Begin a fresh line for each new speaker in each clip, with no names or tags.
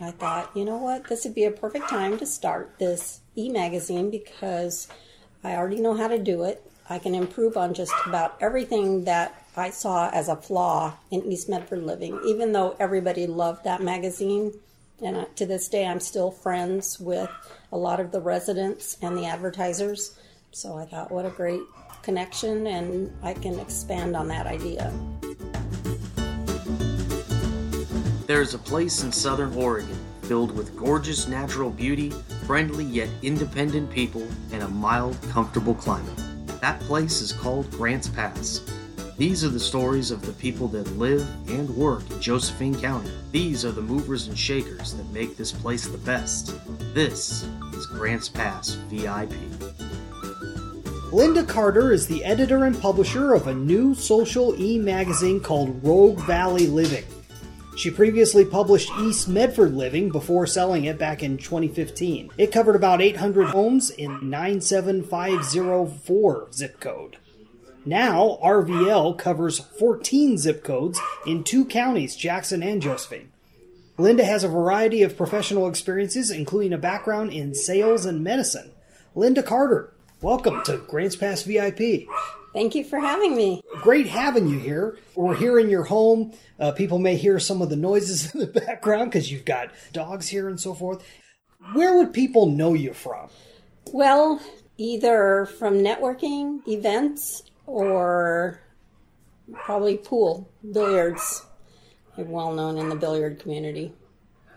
I thought, you know what, this would be a perfect time to start this e magazine because I already know how to do it. I can improve on just about everything that I saw as a flaw in East Medford Living, even though everybody loved that magazine. And uh, to this day, I'm still friends with a lot of the residents and the advertisers. So I thought, what a great connection, and I can expand on that idea.
There's a place in southern Oregon filled with gorgeous natural beauty, friendly yet independent people, and a mild, comfortable climate. That place is called Grants Pass. These are the stories of the people that live and work in Josephine County. These are the movers and shakers that make this place the best. This is Grants Pass VIP.
Linda Carter is the editor and publisher of a new social e magazine called Rogue Valley Living. She previously published East Medford Living before selling it back in 2015. It covered about 800 homes in 97504 zip code. Now, RVL covers 14 zip codes in two counties, Jackson and Josephine. Linda has a variety of professional experiences, including a background in sales and medicine. Linda Carter, welcome to Grants Pass VIP.
Thank you for having me.
Great having you here. We're here in your home. Uh, people may hear some of the noises in the background because you've got dogs here and so forth. Where would people know you from?
Well, either from networking events or probably pool, billiards. You're well known in the billiard community.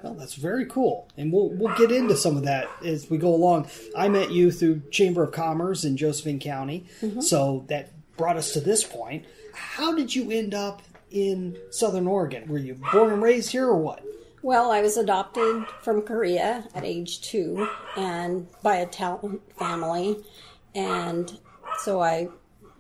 Well, that's very cool, and we'll we'll get into some of that as we go along. I met you through Chamber of Commerce in Josephine County, mm-hmm. so that brought us to this point. How did you end up in Southern Oregon? Were you born and raised here, or what?
Well, I was adopted from Korea at age two, and by a talent family, and so I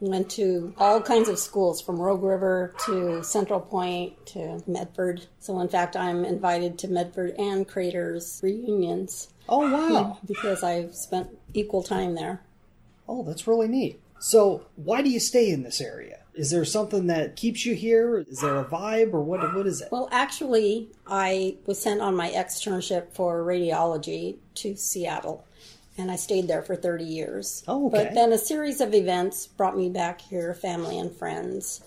went to all kinds of schools from Rogue River to Central Point to Medford. So, in fact, I'm invited to Medford and Craters reunions.
Oh, wow.
Because I've spent equal time there.
Oh, that's really neat. So, why do you stay in this area? Is there something that keeps you here? Is there a vibe or what what is it?
Well, actually, I was sent on my externship for radiology to Seattle and I stayed there for 30 years.
Oh, okay.
But then a series of events brought me back here, family and friends,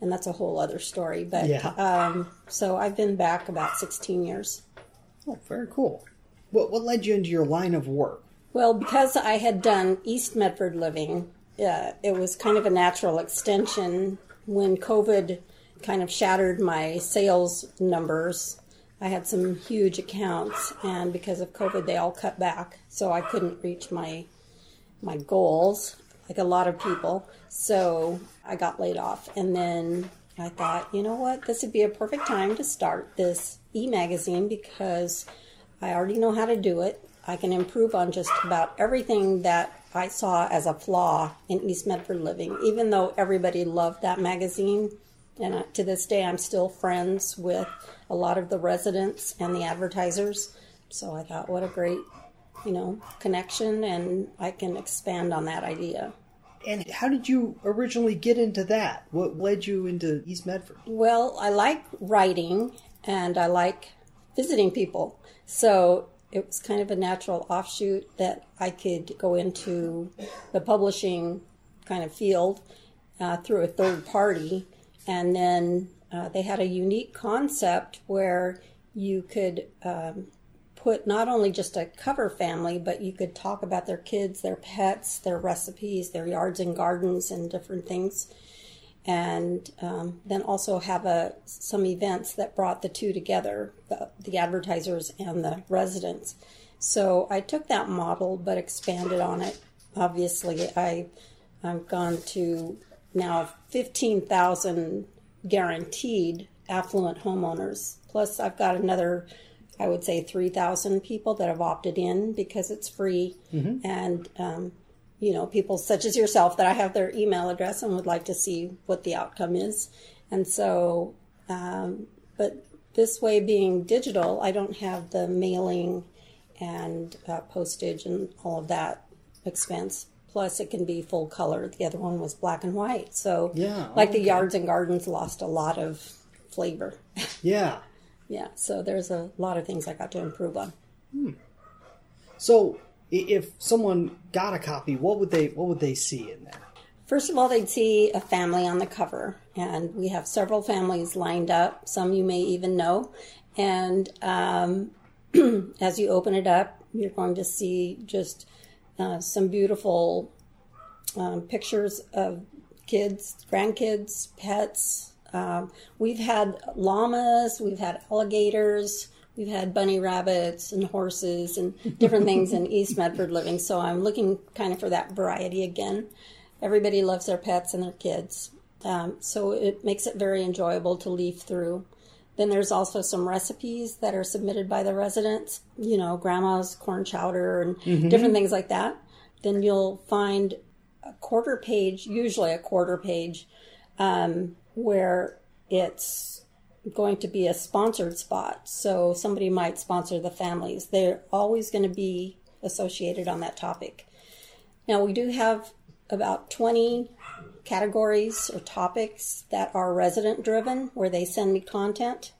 and that's a whole other story. But yeah. um, so I've been back about 16 years.
Oh, very cool. What what led you into your line of work?
Well, because I had done East Medford living, uh, it was kind of a natural extension when COVID kind of shattered my sales numbers I had some huge accounts, and because of COVID, they all cut back, so I couldn't reach my my goals like a lot of people. So I got laid off, and then I thought, you know what, this would be a perfect time to start this e magazine because I already know how to do it. I can improve on just about everything that I saw as a flaw in East Medford Living, even though everybody loved that magazine. And to this day, I'm still friends with a lot of the residents and the advertisers. So I thought, what a great, you know, connection, and I can expand on that idea.
And how did you originally get into that? What led you into East Medford?
Well, I like writing and I like visiting people. So it was kind of a natural offshoot that I could go into the publishing kind of field uh, through a third party and then uh, they had a unique concept where you could um, put not only just a cover family, but you could talk about their kids, their pets, their recipes, their yards and gardens, and different things. And um, then also have a, some events that brought the two together the, the advertisers and the residents. So I took that model but expanded on it. Obviously, I, I've gone to now 15,000 guaranteed affluent homeowners. Plus, I've got another, I would say, 3,000 people that have opted in because it's free. Mm-hmm. And, um, you know, people such as yourself that I have their email address and would like to see what the outcome is. And so, um, but this way being digital, I don't have the mailing and uh, postage and all of that expense. Plus, it can be full color. The other one was black and white. So,
yeah,
like okay. the yards and gardens lost a lot of flavor.
yeah.
Yeah, so there's a lot of things I got to improve on.
Hmm. So, if someone got a copy, what would they what would they see in there?
First of all, they'd see a family on the cover, and we have several families lined up. Some you may even know. And um, as you open it up, you're going to see just uh, some beautiful um, pictures of kids, grandkids, pets. Um, we've had llamas, we've had alligators, we've had bunny rabbits and horses and different things in East Medford living. So I'm looking kind of for that variety again. Everybody loves their pets and their kids. Um, so it makes it very enjoyable to leaf through. Then there's also some recipes that are submitted by the residents, you know, grandma's corn chowder and different things like that. Then you'll find a quarter page, usually a quarter page, um, where it's going to be a sponsored spot. So somebody might sponsor the families. They're always going to be associated on that topic. Now, we do have about 20 categories or topics that are resident driven where they send me content.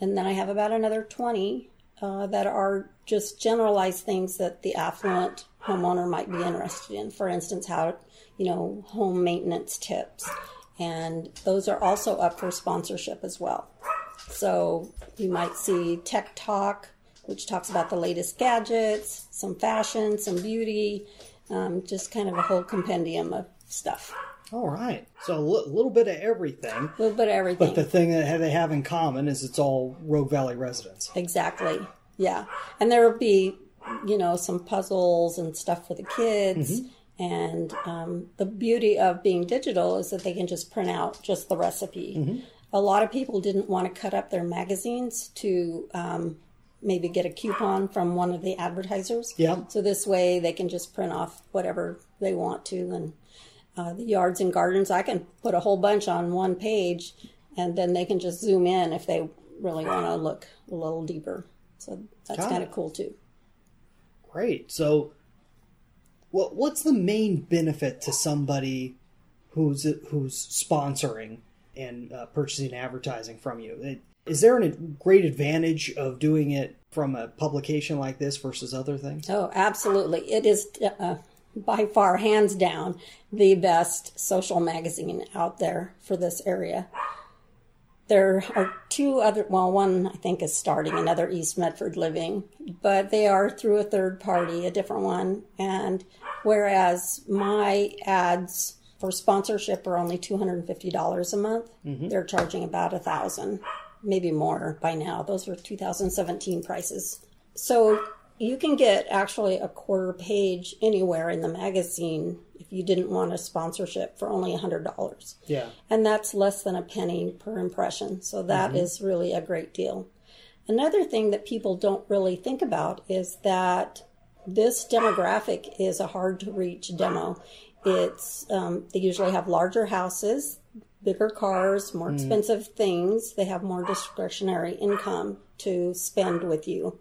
And then I have about another 20 uh, that are just generalized things that the affluent homeowner might be interested in. For instance, how, you know, home maintenance tips. And those are also up for sponsorship as well. So you might see Tech Talk, which talks about the latest gadgets, some fashion, some beauty, um, just kind of a whole compendium of stuff.
All right, so a little bit of everything.
A little bit of everything.
But the thing that they have in common is it's all Rogue Valley residents.
Exactly. Yeah. And there will be, you know, some puzzles and stuff for the kids. And um, the beauty of being digital is that they can just print out just the recipe. A lot of people didn't want to cut up their magazines to um, maybe get a coupon from one of the advertisers.
Yeah.
So this way they can just print off whatever they want to. And uh, the yards and gardens, I can put a whole bunch on one page and then they can just zoom in if they really want to look a little deeper. So that's kind of cool too.
Great. So, what what's the main benefit to somebody who's who's sponsoring and uh, purchasing advertising from you? It- Is there a great advantage of doing it from a publication like this versus other things?
Oh, absolutely. It is uh, by far, hands down, the best social magazine out there for this area. There are two other, well, one I think is starting, another East Medford Living, but they are through a third party, a different one. And whereas my ads for sponsorship are only $250 a month, mm-hmm. they're charging about a thousand, maybe more by now. Those were 2017 prices. So you can get actually a quarter page anywhere in the magazine if you didn't want a sponsorship for only $100
Yeah.
and that's less than a penny per impression. So that is really a great deal. Another thing that people don't really think about is that this demographic is a hard to reach demo. It's um, they usually have larger houses, bigger cars, more expensive things. They have more discretionary income to spend with you.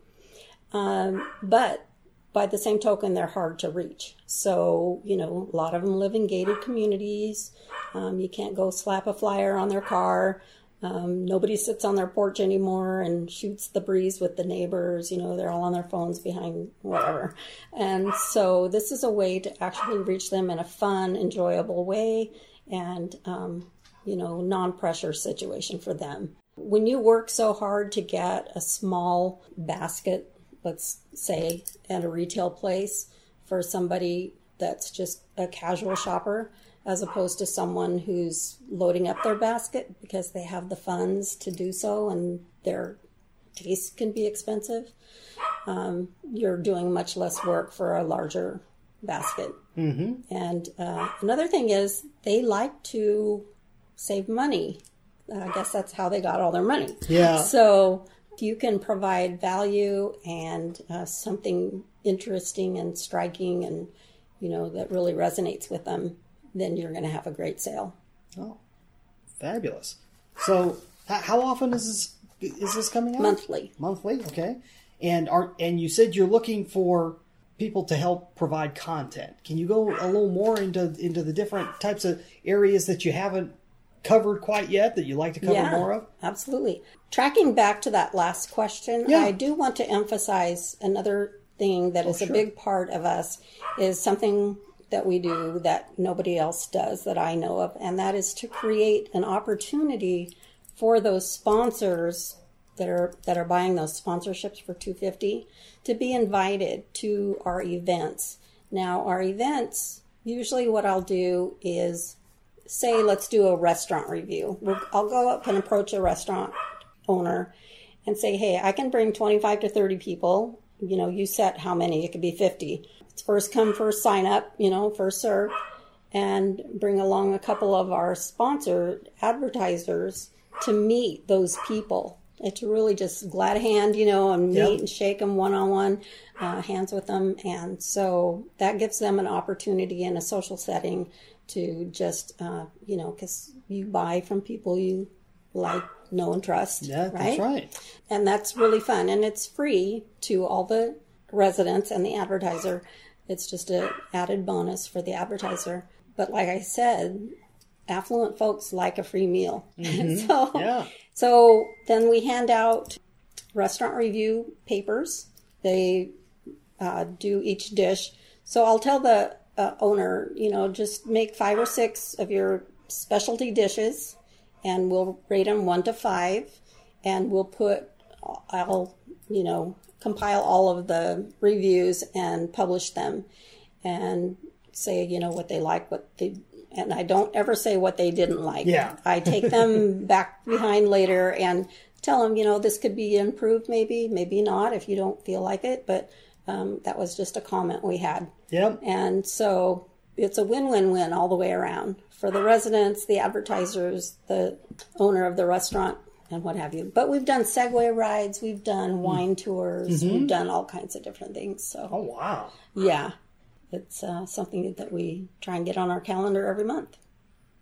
Um, but by the same token, they're hard to reach. So, you know, a lot of them live in gated communities. Um, you can't go slap a flyer on their car. Um, nobody sits on their porch anymore and shoots the breeze with the neighbors. You know, they're all on their phones behind whatever. And so, this is a way to actually reach them in a fun, enjoyable way and, um, you know, non pressure situation for them. When you work so hard to get a small basket let's say at a retail place for somebody that's just a casual shopper as opposed to someone who's loading up their basket because they have the funds to do so and their taste can be expensive um, you're doing much less work for a larger basket mm-hmm. and uh, another thing is they like to save money i guess that's how they got all their money
Yeah.
so if you can provide value and uh, something interesting and striking and you know that really resonates with them then you're going to have a great sale
Oh, fabulous. So, how often is this is this coming out?
monthly
Monthly, okay. And are and you said you're looking for people to help provide content. Can you go a little more into into the different types of areas that you haven't covered quite yet that you'd like to cover
yeah,
more of?
Absolutely. Tracking back to that last question,
Yeah.
I do want to emphasize another thing that oh, is
sure.
a big part of us is something that we do that nobody else does that I know of, and that is to create an opportunity for those sponsors that are that are buying those sponsorships for 250 to be invited to our events. Now, our events usually what I'll do is say let's do a restaurant review. We'll- i'll go up and approach a restaurant owner and say hey i can bring 25 to 30 people. You know you set how many? It could be 50 it's first come first sign up you know first serve and bring along a couple of our sponsored advertisers to meet those people. To really just glad hand you know and meet
Yep.
and shake them one-on-one uh, hands with them and so that gives them an opportunity in a social setting to just uh, you know because you buy from people you like know and trust
Yeah, that's right.
and that's really fun and it's free to all the residents and the advertiser it's just a added bonus for the advertiser but like i said affluent folks like a free meal so
Yeah.
so then we hand out restaurant review papers. They uh, do each dish. So I'll tell the uh, owner, you know, just make five or six of your specialty dishes, and we'll rate them one to five, and we'll put, I'll, you know, compile all of the reviews and publish them, and say, you know, what they like, what they. And I don't ever say what they didn't like.
Yeah.
I take them back behind later and tell them, you know, this could be improved, maybe, maybe not, if you don't feel like it. But um, that was just a comment we had.
Yep.
And so it's a win win win all the way around for the residents, the advertisers, the owner of the restaurant, and what have you. But we've done Segway rides, we've done wine tours, we've done all kinds of different things. So,
Oh wow.
yeah, it's uh, something that we try and get on our calendar every month.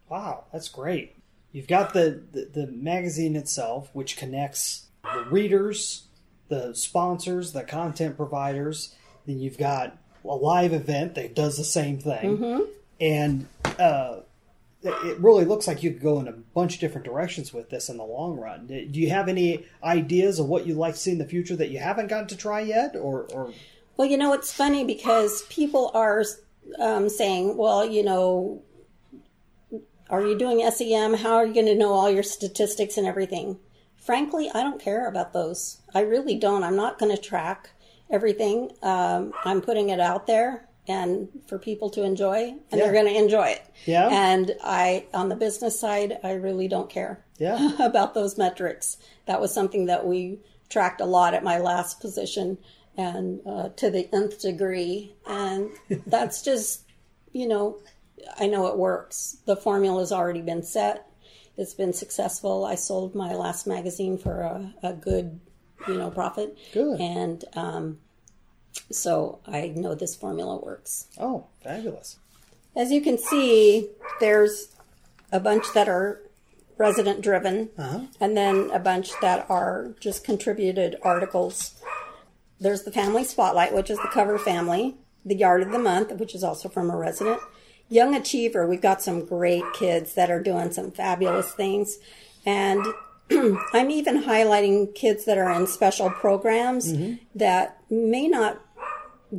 Wow, that's great. You've got the, the, the magazine itself, which connects the readers, the sponsors, the content providers. Then you've got a live event that does the same thing. And uh, it really looks like you could go in a bunch of different directions with this in the long run. Do you have any ideas of what you'd like to see in the future that you haven't gotten to try yet? Or, or
Well, you know, it's funny because people are um, saying, well, you know, are you doing SEM? How are you going to know all your statistics and everything? Frankly, I don't care about those. I really don't. I'm not going to track everything. Um, I'm putting it out there and for people to enjoy, and they're going to enjoy it.
Yeah.
And I, on the business side, I really don't care
Yeah.
about those metrics. That was something that we tracked a lot at my last position and uh, to the nth degree. And that's just, you know, I know it works. The formula's already been set. It's been successful. I sold my last magazine for a, a good, you know, profit.
Good.
And um, so I know this formula works.
oh, fabulous.
As you can see, there's a bunch that are resident driven, and then a bunch that are just contributed articles. There's the family spotlight, which is the cover family, the yard of the month, which is also from a resident. Young achiever, we've got some great kids that are doing some fabulous things. And I'm even highlighting kids that are in special programs mm-hmm. that may not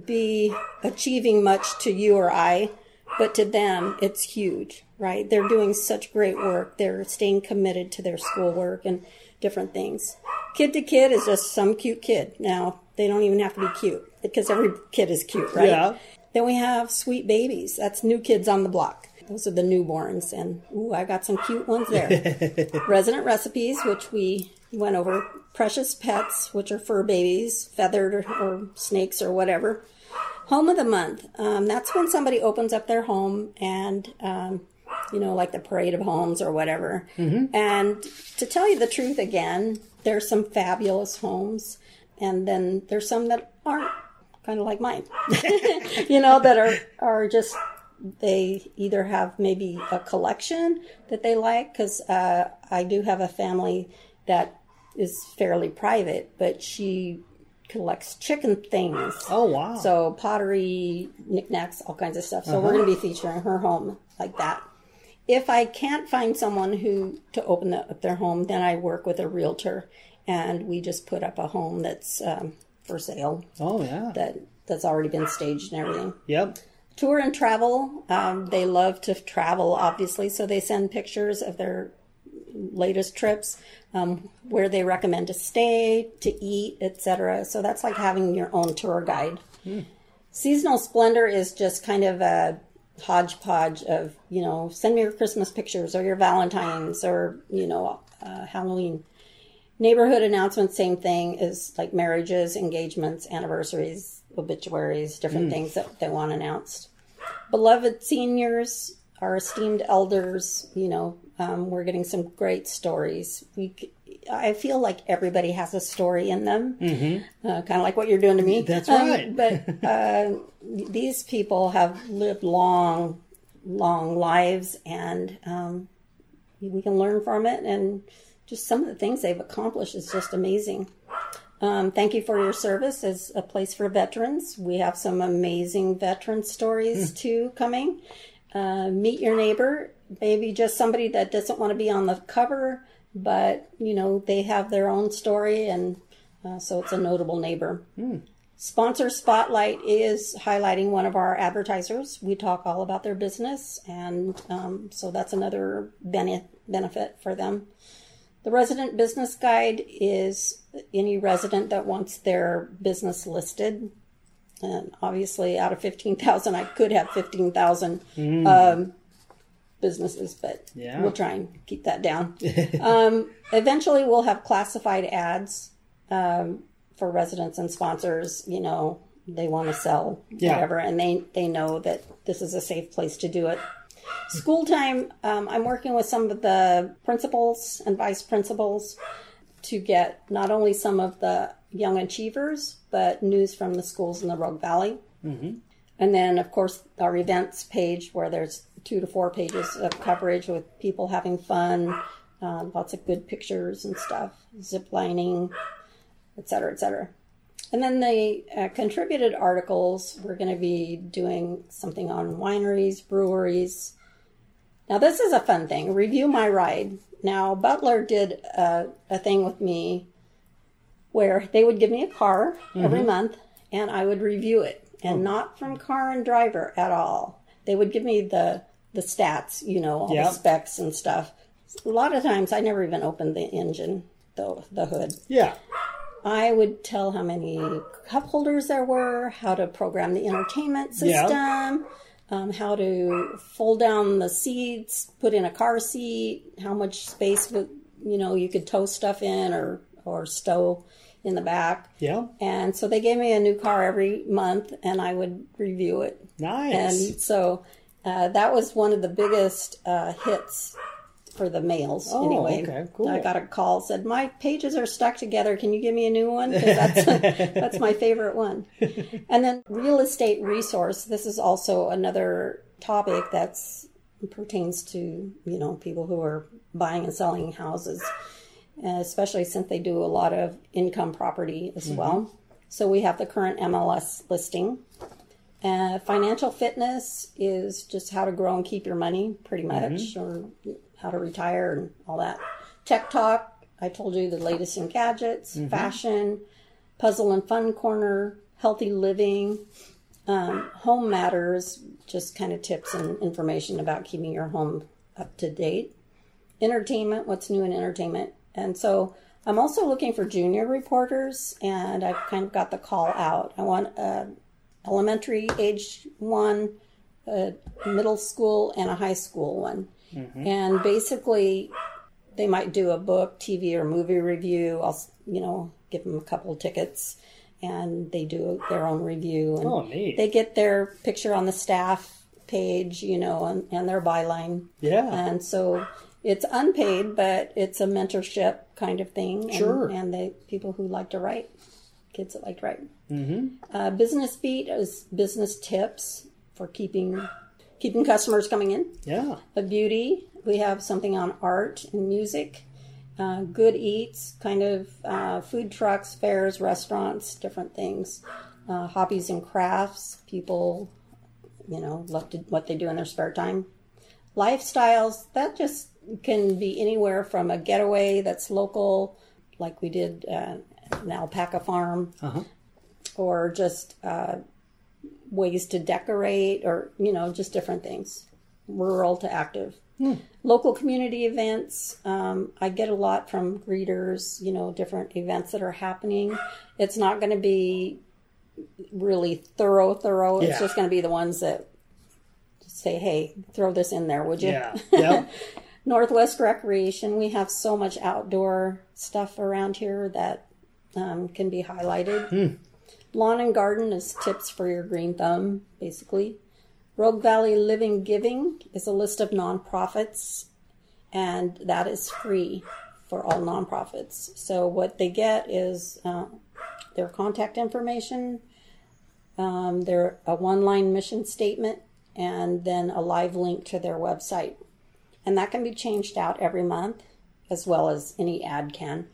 be achieving much to you or I, but to them, it's huge, right? They're doing such great work. They're staying committed to their schoolwork and different things. Kid to kid is just some cute kid. Now, they don't even have to be cute because every kid is cute, right?
Yeah.
Then we have sweet babies. That's new kids on the block. Those are the newborns. And, ooh, I got some cute ones there. Resident recipes, which we went over. Precious pets, which are fur babies, feathered or, or snakes or whatever. Home of the month. Um, that's when somebody opens up their home and, um, you know, like the parade of homes or whatever. And to tell you the truth again, there's some fabulous homes, and then there's some that aren't kind of like mine, you know, that are, are just, they either have maybe a collection that they like, because uh, I do have a family that is fairly private, but she collects chicken things.
Oh, wow.
So pottery, knickknacks, all kinds of stuff. So we're going to be featuring her home like that. if I can't find someone who to open the, up their home, then I work with a realtor, and we just put up a home that's um, for sale
Oh yeah.
that that's already been staged and everything.
Yep.
Tour and travel. Um, they love to travel, obviously, so they send pictures of their latest trips, um, where they recommend to stay, to eat, etc. So that's like having your own tour guide. Seasonal Splendor is just kind of a hodgepodge of, you know, send me your Christmas pictures or your Valentine's or, you know, uh, Halloween. Neighborhood announcements, same thing is like marriages, engagements, anniversaries, obituaries, different things that they want announced. Beloved seniors, our esteemed elders, you know, um, we're getting some great stories. We, I feel like everybody has a story in them, mm-hmm. uh, kind of like what you're doing to me.
That's
Um,
right.
but uh, these people have lived long, long lives, and um, we can learn from it. And just some of the things they've accomplished is just amazing. Um, thank you for your service as a place for veterans. We have some amazing veteran stories too coming. Uh, meet your neighbor, maybe just somebody that doesn't want to be on the cover, but you know they have their own story, and uh, so it's a notable neighbor. Sponsor Spotlight is highlighting one of our advertisers. We talk all about their business, and um, so that's another bene- benefit for them. The Resident Business Guide is any resident that wants their business listed. And obviously, out of 15,000, I could have 15,000 um, businesses, but
Yeah.
we'll try and keep that down. um, eventually, we'll have classified ads um, for residents and sponsors. You know, they want to sell
Yeah.
whatever, and they, they know that this is a safe place to do it. School time, um, I'm working with some of the principals and vice principals to get not only some of the young achievers, but news from the schools in the Rogue Valley. Mm-hmm. And then, of course, our events page where there's two to four pages of coverage with people having fun, uh, lots of good pictures and stuff, zip lining, et cetera, et cetera. And then the uh, contributed articles, we're going to be doing something on wineries, breweries. Now, this is a fun thing. Review my ride. Now, Butler did a, a thing with me where they would give me a car every mm-hmm. month and I would review it, and oh. not from car and driver at all. They would give me the the stats, you know, all
Yep.
the specs and stuff. A lot of times, I never even opened the engine, the the hood.
Yeah.
I would tell how many cup holders there were, how to program the entertainment system, Yeah. Um, how to fold down the seats, put in a car seat, how much space would you know you could tow stuff in or or stow in the back.
Yeah.
And so they gave me a new car every month, and I would review it.
Nice.
And so uh, that was one of the biggest uh, hits for the males.
Oh,
anyway,
okay, cool.
I got a call said my pages are stuck together. Can you give me a new one? that's that's my favorite one. And then real estate resource. This is also another topic that's pertains to you know people who are buying and selling houses, especially since they do a lot of income property as
Mm-hmm.
well. So we have the current MLS listing. Uh, financial fitness is just how to grow and keep your money, pretty much, or how to retire and all that. Tech talk, I told you the latest in gadgets, fashion, puzzle and fun corner, healthy living, um, home matters, just kind of tips and information about keeping your home up to date. Entertainment, what's new in entertainment. And so I'm also looking for junior reporters, and I've kind of got the call out. I want a elementary age one, a middle school, and a high school one. And basically, they might do a book, TV, or movie review. I'll, you know, give them a couple of tickets, and they do their own review. And
Oh, neat.
They get their picture on the staff page, you know, and, and their byline.
Yeah.
And so it's unpaid, but it's a mentorship kind of thing. And,
Sure.
And they people who like to write, kids that like to write. Mm-hmm. Uh, business beat is business tips for keeping keeping customers coming in.
yeah.
A beauty, we have something on art and music. Uh, good eats, kind of uh, food trucks, fairs, restaurants, different things. Uh, hobbies and crafts, people, you know, love to, what they do in their spare time. Lifestyles, that just can be anywhere from a getaway that's local, like we did uh, an alpaca farm,
Uh-huh.
or just uh, ways to decorate, or, you know, just different things, rural to active. Local community events, um, I get a lot from greeters, you know, different events that are happening. It's not going to be really thorough, thorough. It's just going to be the ones that say, hey, throw this in there, would you?
Yeah. Yep.
Northwest Recreation, we have so much outdoor stuff around here that um, can be highlighted. Lawn and Garden is tips for your green thumb, basically. Rogue Valley Living Giving is a list of nonprofits, and that is free for all nonprofits. So, what they get is uh, their contact information, um, their a one line mission statement, and then a live link to their website and that can be changed out every month as well as any ad can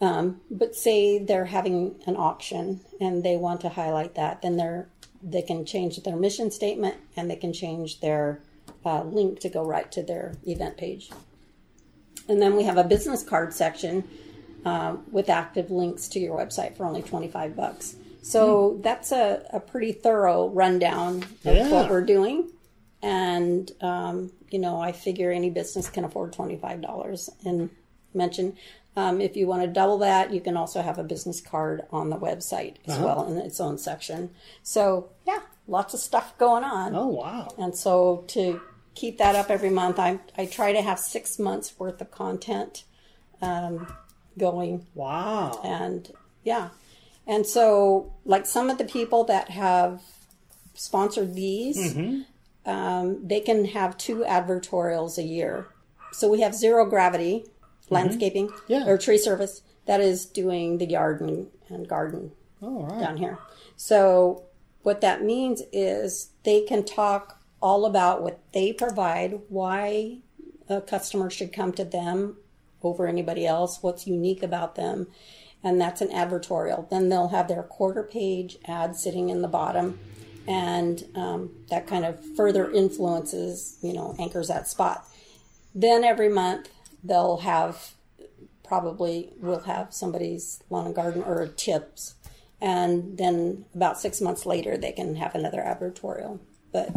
um, but say they're having an auction and they want to highlight that then they're they can change their mission statement and they can change their uh, link to go right to their event page. And then we have a business card section um, with active links to your website for only 25 bucks. So that's a, a pretty thorough rundown of
Yeah.
what we're doing. And um, you know i figure any business can afford $25 and mention um, if you want to double that you can also have a business card on the website as well in its own section. So yeah lots of stuff going on.
Oh wow.
and so to keep that up every month i, I try to have six months worth of content um, going.
Wow.
and yeah. And so like some of the people that have sponsored these um, they can have two advertorials a year. So we have zero gravity landscaping
Yeah.
or tree service that is doing the yard and, and garden
All right.
down here. So what that means is they can talk all about what they provide, why a customer should come to them over anybody else, what's unique about them, and that's an advertorial. Then they'll have their quarter page ad sitting in the bottom, and um, that kind of further influences, you know, anchors that spot. Then every month they'll have probably will have somebody's lawn and garden or tips and then about six months later they can have another advertorial but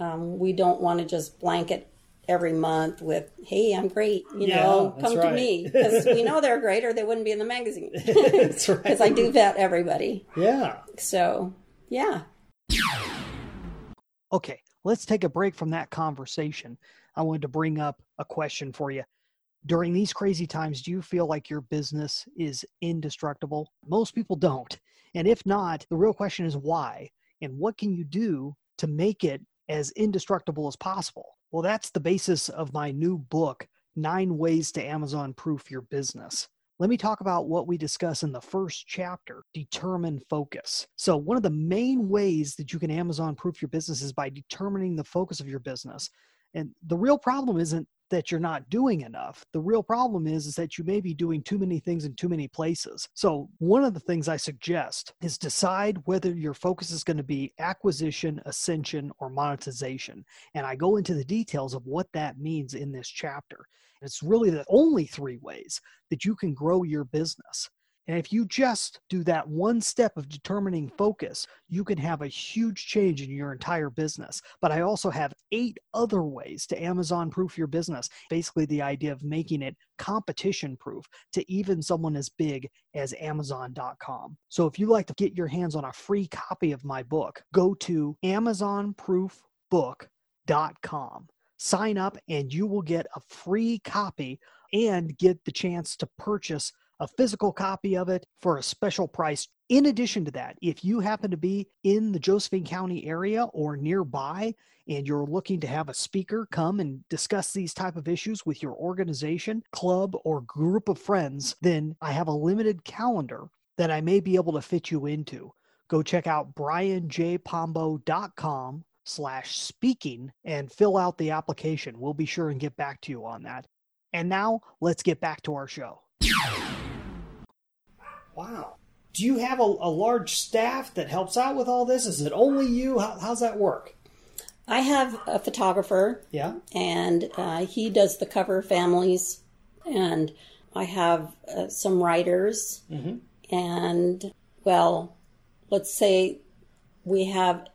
um, we don't want to just blanket every month with hey i'm great you
Yeah,
know come
right.
to me because we know they're great or they wouldn't be in the magazine
That's right.
because i do vet everybody
Yeah.
so yeah
Okay, let's take a break from that conversation. I wanted to bring up a question for you. During these crazy times, do you feel like your business is indestructible? Most people don't. And if not, the real question is why? And what can you do to make it as indestructible as possible? Well, that's the basis of my new book, Nine Ways to Amazon Proof Your Business. Let me talk about what we discuss in the first chapter determine focus. So, one of the main ways that you can Amazon proof your business is by determining the focus of your business. And the real problem isn't that you're not doing enough. The real problem is, is that you may be doing too many things in too many places. So, one of the things I suggest is decide whether your focus is going to be acquisition, ascension, or monetization. And I go into the details of what that means in this chapter. It's really the only three ways that you can grow your business. And if you just do that one step of determining focus, you can have a huge change in your entire business. But I also have eight other ways to Amazon proof your business. Basically, the idea of making it competition proof to even someone as big as Amazon.com. So if you'd like to get your hands on a free copy of my book, go to AmazonProofBook.com. Sign up, and you will get a free copy and get the chance to purchase a physical copy of it for a special price. In addition to that, if you happen to be in the Josephine County area or nearby and you're looking to have a speaker come and discuss these type of issues with your organization, club, or group of friends, then I have a limited calendar that I may be able to fit you into. Go check out brianjpombo.com slash speaking and fill out the application. We'll be sure and get back to you on that. And now let's get back to our show.
Wow. Do you have a, a large staff that helps out with all this? Is it only you? How, how's that work?
I have a photographer,
Yeah.
and uh, he does the cover families, and I have uh, some writers, and well, let's say we have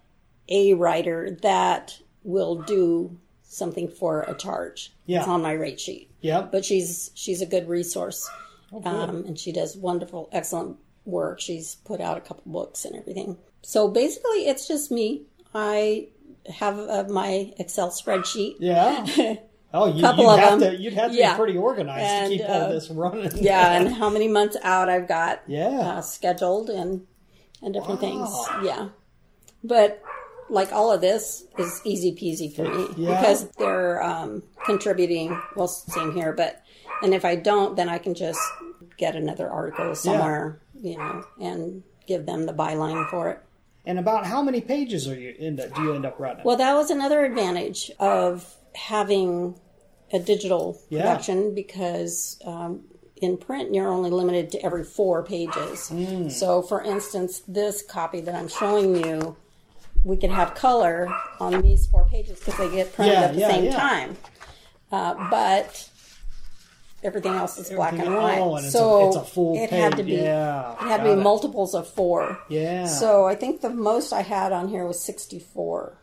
a writer that will do something for a charge.
Yeah.
It's on my rate sheet.
Yeah.
But she's she's a good resource.
Oh,
um, and she does wonderful, excellent work. She's put out a couple books and everything. So basically, it's just me. I have uh, my Excel spreadsheet.
Yeah. Oh, you,
Couple
you'd
of
have
them.
to. You'd have to
Yeah.
be pretty organized
And,
to keep all
uh,
this running.
Yeah, and how many months out I've got
Yeah.
uh, scheduled and and different
Wow.
things. Yeah, but like all of this is easy peasy for me
Yeah.
because they're um, contributing. Well, same here, but and if I don't, then I can just get another article somewhere, you know, and give them the byline for it.
And about how many pages are you end up? Do you end up running?
Well, that was another advantage of having a digital
Yeah.
production because um, in print you're only limited to every four pages.
Mm.
So, for instance, this copy that I'm showing you, we could have color on these four pages because they get printed
Yeah,
at the
yeah,
same
yeah.
time. Uh, but everything else is black and white.
oh, and it's a-
so
it's a full
it had to be
Yeah,
it had to be
it.
multiples of four.
yeah.
So I think the most I had on here was 64.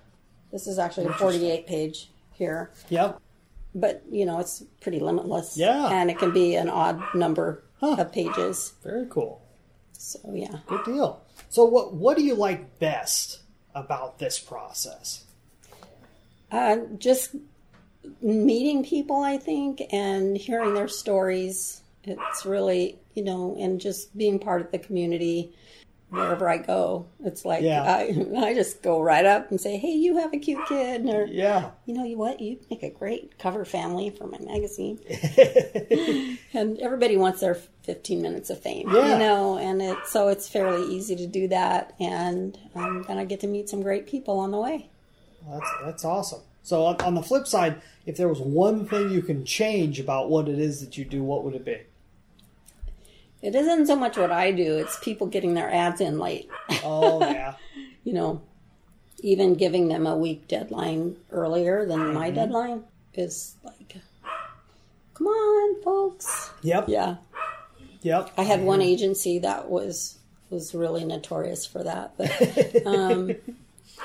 This is actually a 48 page here.
Yep.
But, you know, it's pretty limitless.
Yeah.
And it can be an odd number
Huh.
of pages.
Very cool.
So, yeah.
Good deal. So, what what do you like best about this process?
Uh, just meeting people, I think, and hearing their stories. It's really, you know, and just being part of the community wherever I go. It's like
Yeah.
I, I just go right up and say, hey, you have a cute kid. Or,
Yeah.
you know what? You make a great cover family for my magazine. and everybody wants their 15 minutes of fame,
Yeah.
you know, and it, so it's fairly easy to do that. And um, then I get to meet some great people on the way.
That's that's awesome. So, on, on the flip side, if there was one thing you can change about what it is that you do, what would it be?
It isn't so much what I do, it's people getting their ads in late.
Oh yeah.
you know, even giving them a week deadline earlier than my
Mm-hmm.
deadline is like, come on, folks.
Yep.
Yeah.
Yep.
I had one agency that was was really notorious for that, but um,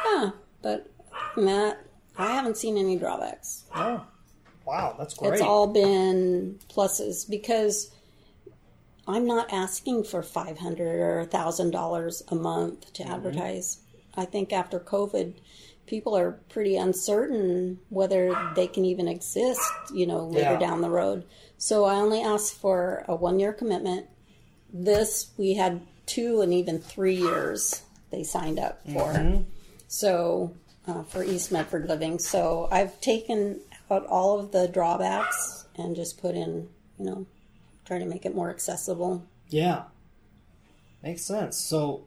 yeah. But that, I haven't seen any drawbacks.
Oh, wow, that's great.
It's all been pluses because I'm not asking for five hundred or thousand dollars a month to mm-hmm. advertise. I think after COVID, people are pretty uncertain whether they can even exist, you know, later
Yeah.
down the road. So I only asked for a one year commitment. This we had two and even three years they signed up for. Mm-hmm. So uh, for East Medford Living, so I've taken out all of the drawbacks and just put in, you know, try to make it more accessible.
Yeah. Makes sense. So,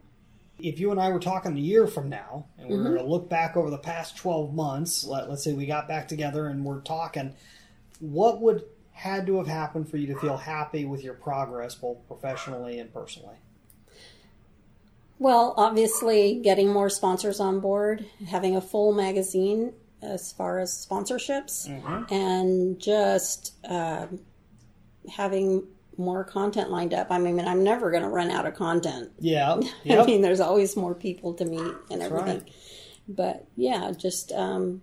if you and I were talking a year from now, and we are
Mm-hmm.
going to look back over the past 12 months, let, let's say we got back together and we're talking, what would had to have happened for you to feel happy with your progress, both professionally and personally?
Well, obviously, getting more sponsors on board, having a full magazine as far as sponsorships, and just um having more content lined up. I mean, I'm never going to run out of content.
Yeah.
I mean, there's always more people to meet and everything.
right.
But yeah, just um,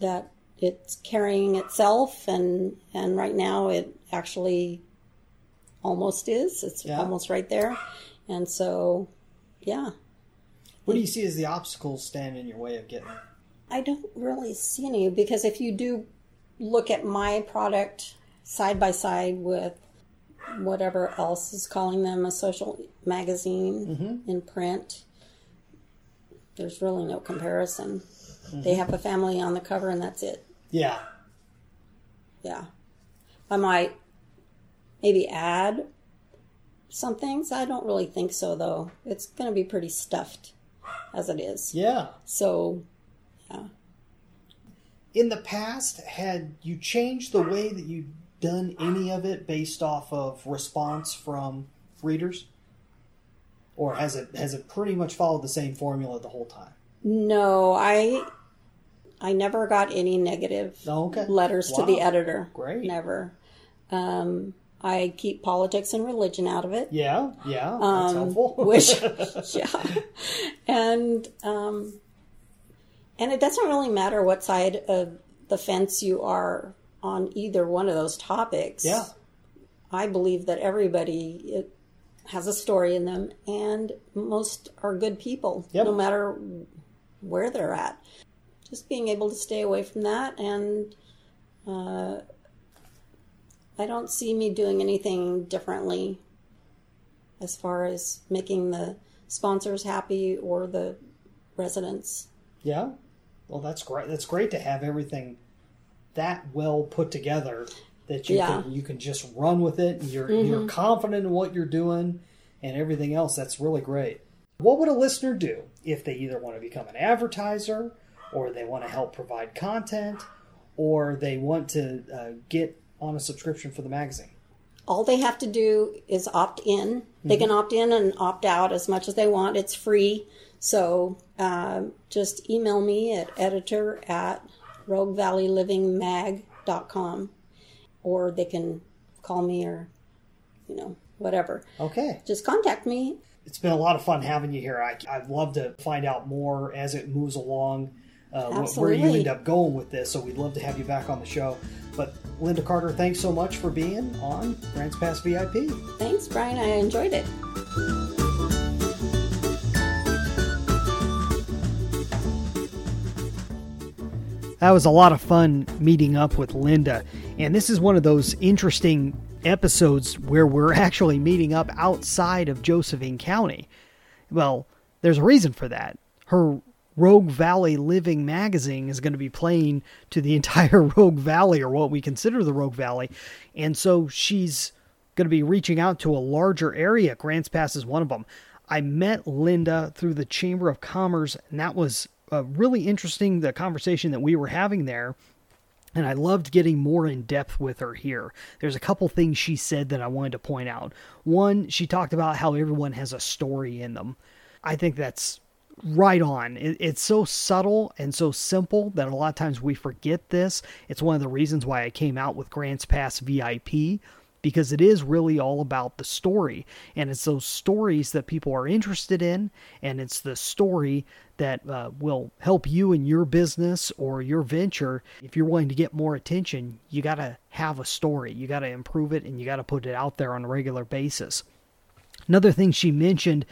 that it's carrying itself, and and right now it actually almost is. It's
Yeah.
almost right there, and so yeah,
what do you see as the obstacles stand in your way of getting
I don't really see any because if you do look at my product side by side with whatever else is calling them a social magazine mm-hmm. in print, there's really no comparison. Mm-hmm. They have a family on the cover and that's it.
Yeah.
Yeah. I might maybe add some things. I don't really think so though. It's going to be pretty stuffed as it is.
Yeah.
So, yeah.
in the past, had you changed the way that you've done any of it based off of response from readers? Or has it has it pretty much followed the same formula the whole time?
No, I I never got any negative
Oh, okay.
letters to the editor.
Great.
Never. Um, I keep politics and religion out of it.
Yeah, yeah, that's
Um,
helpful.
which, yeah, and um, and it doesn't really matter what side of the fence you are on either one of those topics.
yeah,
I believe that everybody it, has a story in them, and most are good people,
Yep.
no matter where they're at. Just being able to stay away from that, and uh, I don't see me doing anything differently as far as making the sponsors happy or the residents.
yeah. Well, that's great. That's great to have everything that well put together that you
Yeah.
can you can just run with it. And you're you're confident in what you're doing and everything else. That's really great. What would a listener do if they either want to become an advertiser, or they want to help provide content, or they want to uh, get on a subscription for the magazine?
all they have to do is opt in. They can opt in and opt out as much as they want. It's free. So um, just email me at editor at roguevalleylivingnmag.com or they can call me or, you know, whatever.
Okay.
Just contact me.
it's been a lot of fun having you here. I, I'd love to find out more as it moves along, uh, wh- where you end up going with this. So we'd love to have you back on the show. But Linda Carter, thanks so much for being on Grants Pass VIP.
Thanks, Brian. I enjoyed it.
That was a lot of fun meeting up with Linda. And this is one of those interesting episodes where we're actually meeting up outside of Josephine County. Well, there's a reason for that. Her Rogue Valley Living magazine is going to be playing to the entire Rogue Valley, or what we consider the Rogue Valley. And so she's going to be reaching out to a larger area. Grants Pass is one of them. I met Linda through the Chamber of Commerce, and that was uh, really interesting. The conversation that we were having there, and I loved getting more in depth with her here. There's a couple things she said that I wanted to point out. One, she talked about how everyone has a story in them. I think that's right on. It, it's so subtle and so simple that a lot of times we forget this. It's one of the reasons why I came out with Grants Pass VIP because it is really all about the story and it's those stories that people are interested in and it's the story that uh, will help you in your business or your venture if you're willing to get more attention you got to have a story you got to improve it and you got to put it out there on a regular basis another thing she mentioned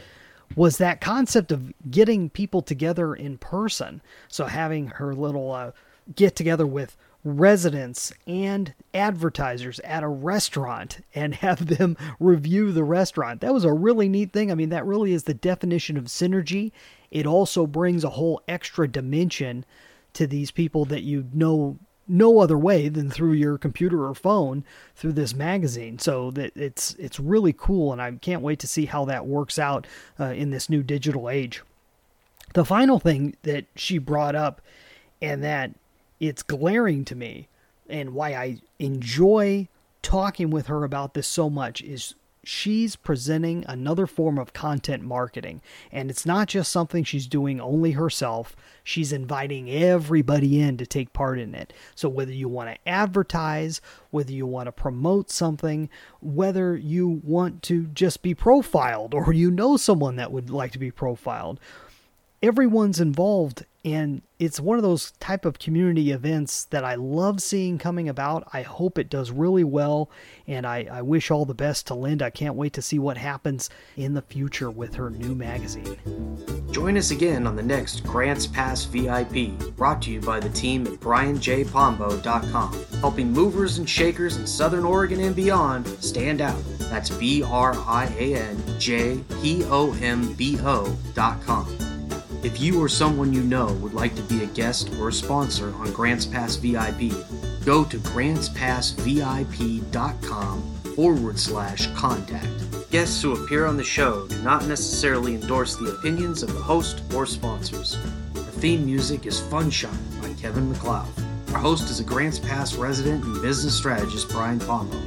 was that concept of getting people together in person so having her little uh, get together with residents and advertisers at a restaurant and have them review the restaurant. That was a really neat thing. I mean, that really is the definition of synergy. It also brings a whole extra dimension to these people that you know no other way than through your computer or phone through this magazine. So that it's it's really cool and I can't wait to see how that works out uh, in this new digital age. The final thing that she brought up and that it's glaring to me and why I enjoy talking with her about this so much is she's presenting another form of content marketing. And it's not just something she's doing only herself. She's inviting everybody in to take part in it. So whether you want to advertise whether you want to promote something whether you want to just be profiled or you know someone that would like to be profiled everyone's involved and it's one of those type of community events that I love seeing coming about. I hope it does really well and I, I wish all the best to Linda. I can't wait to see what happens in the future with her new magazine.
Join us again on the next Grants Pass VIP, brought to you by the team at brianjpombo.com, helping movers and shakers in Southern Oregon and beyond stand out. That's B R I A N J P O M B O.com. If you or someone you know would like to be a guest or a sponsor on Grants Pass VIP, go to grantspassvip.com forward slash contact. Guests who appear on the show do not necessarily endorse the opinions of the host or sponsors. The theme music is Fun Shot by Kevin MacLeod. Our host is a Grants Pass resident and business strategist, Brian Pombo.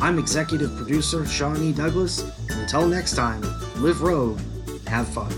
I'm executive producer Sean E. Douglas. And until next time, live rogue have fun.